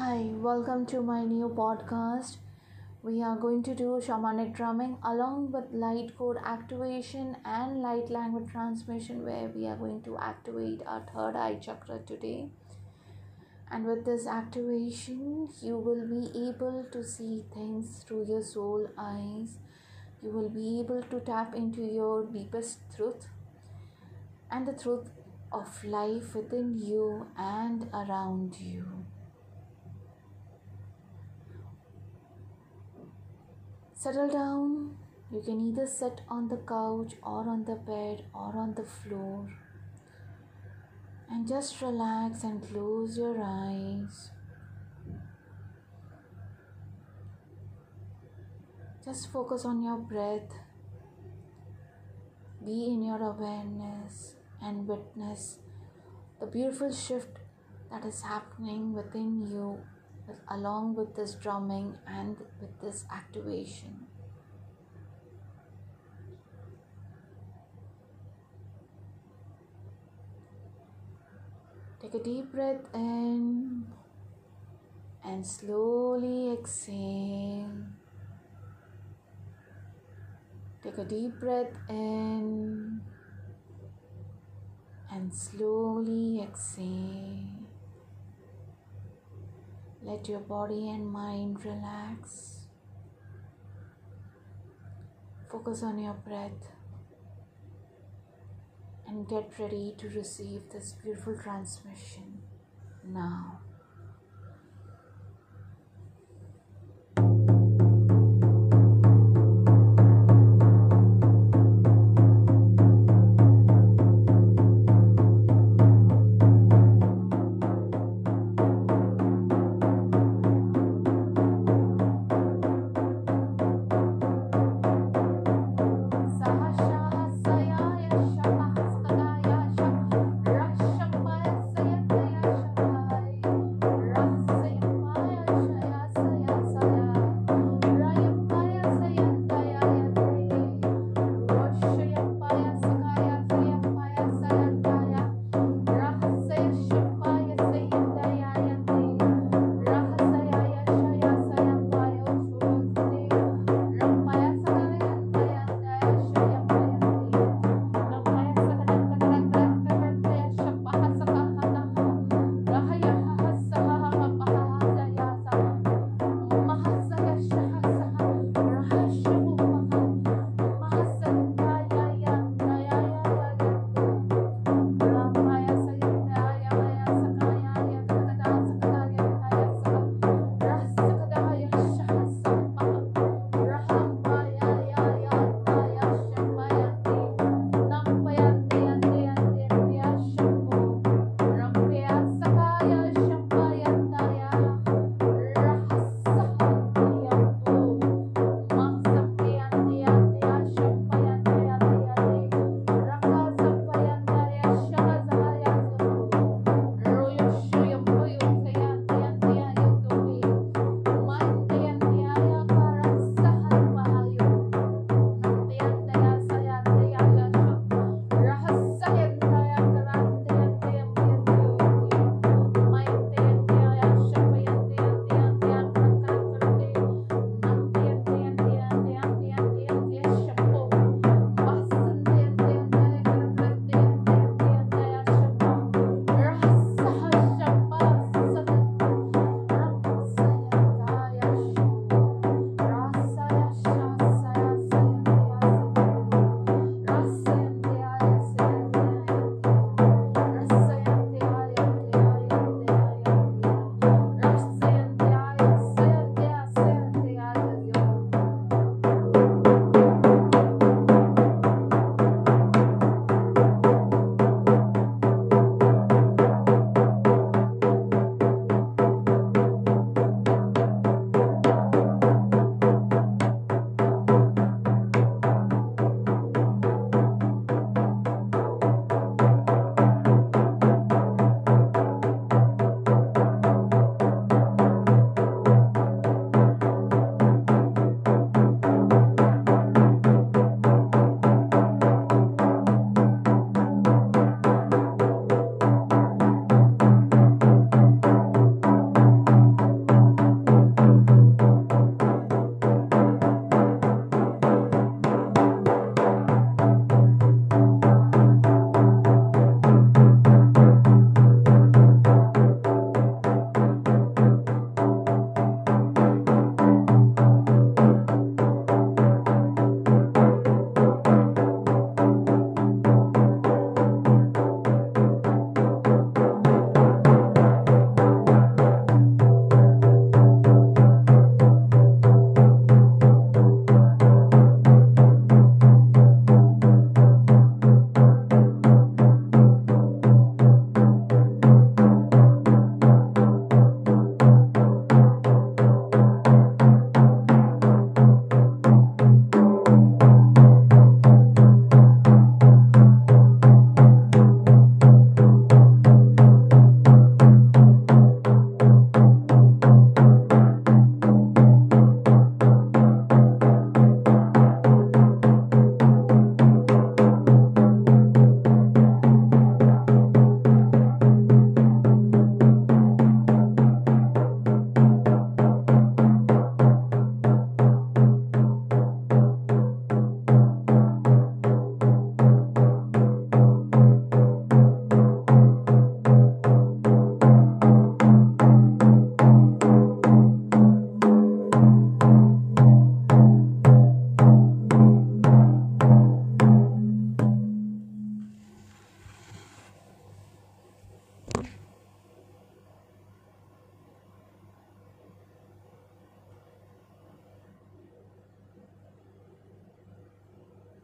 Hi, welcome to my new podcast. We are going to do shamanic drumming along with light code activation and light language transmission, where we are going to activate our third eye chakra today. And with this activation, you will be able to see things through your soul eyes. You will be able to tap into your deepest truth and the truth of life within you and around you. Settle down. You can either sit on the couch or on the bed or on the floor. And just relax and close your eyes. Just focus on your breath. Be in your awareness and witness the beautiful shift that is happening within you along with this drumming and with this activation. Take a deep breath in and slowly exhale. Take a deep breath in and slowly exhale. Let your body and mind relax. Focus on your breath and get ready to receive this beautiful transmission now.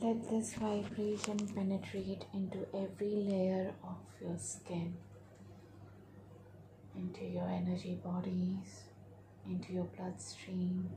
Let this vibration penetrate into every layer of your skin, into your energy bodies, into your bloodstream,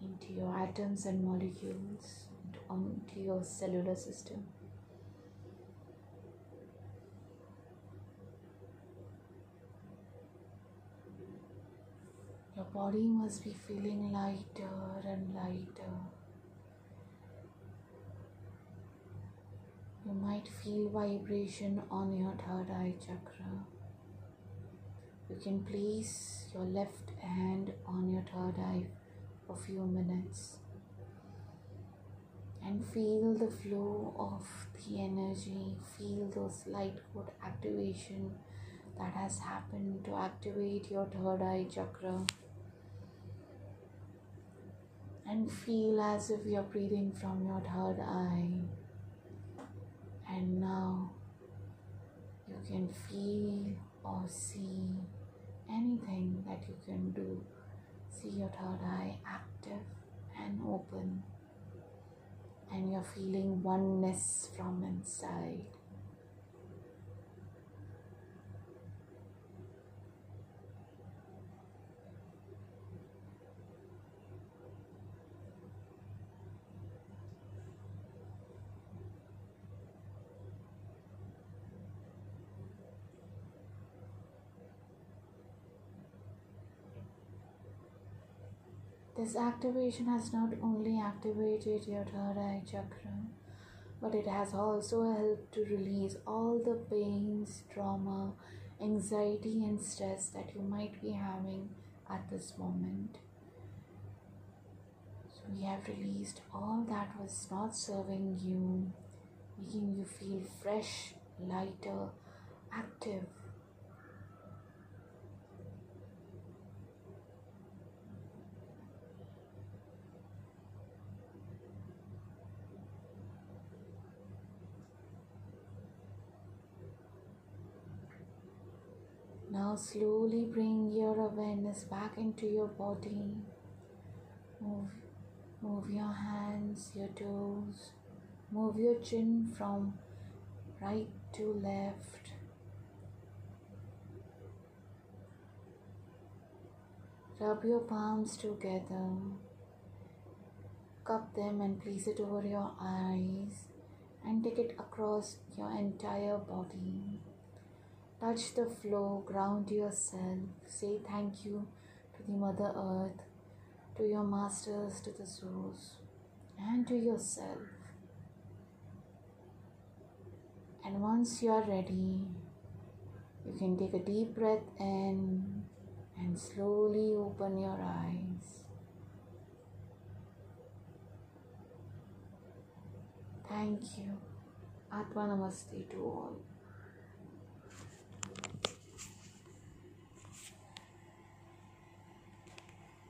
into your atoms and molecules, into, onto your cellular system. Your body must be feeling lighter and lighter. You might feel vibration on your third eye chakra. You can place your left hand on your third eye for a few minutes and feel the flow of the energy, feel those light code activation that has happened to activate your third eye chakra and feel as if you're breathing from your third eye and now you can feel or see anything that you can do. See your third eye active and open, and you're feeling oneness from inside. This activation has not only activated your third eye chakra, but it has also helped to release all the pains, trauma, anxiety, and stress that you might be having at this moment. So, we have released all that was not serving you, making you feel fresh, lighter, active Now slowly bring your awareness back into your body. Move, move your hands, your toes. Move your chin from right to left. Rub your palms together. Cup them and place it over your eyes and take it across your entire body. Touch the floor, ground yourself, say thank you to the Mother Earth, to your masters, to the source, and to yourself. And once you are ready, you can take a deep breath in and slowly open your eyes. Thank you. Atma Namaste to all.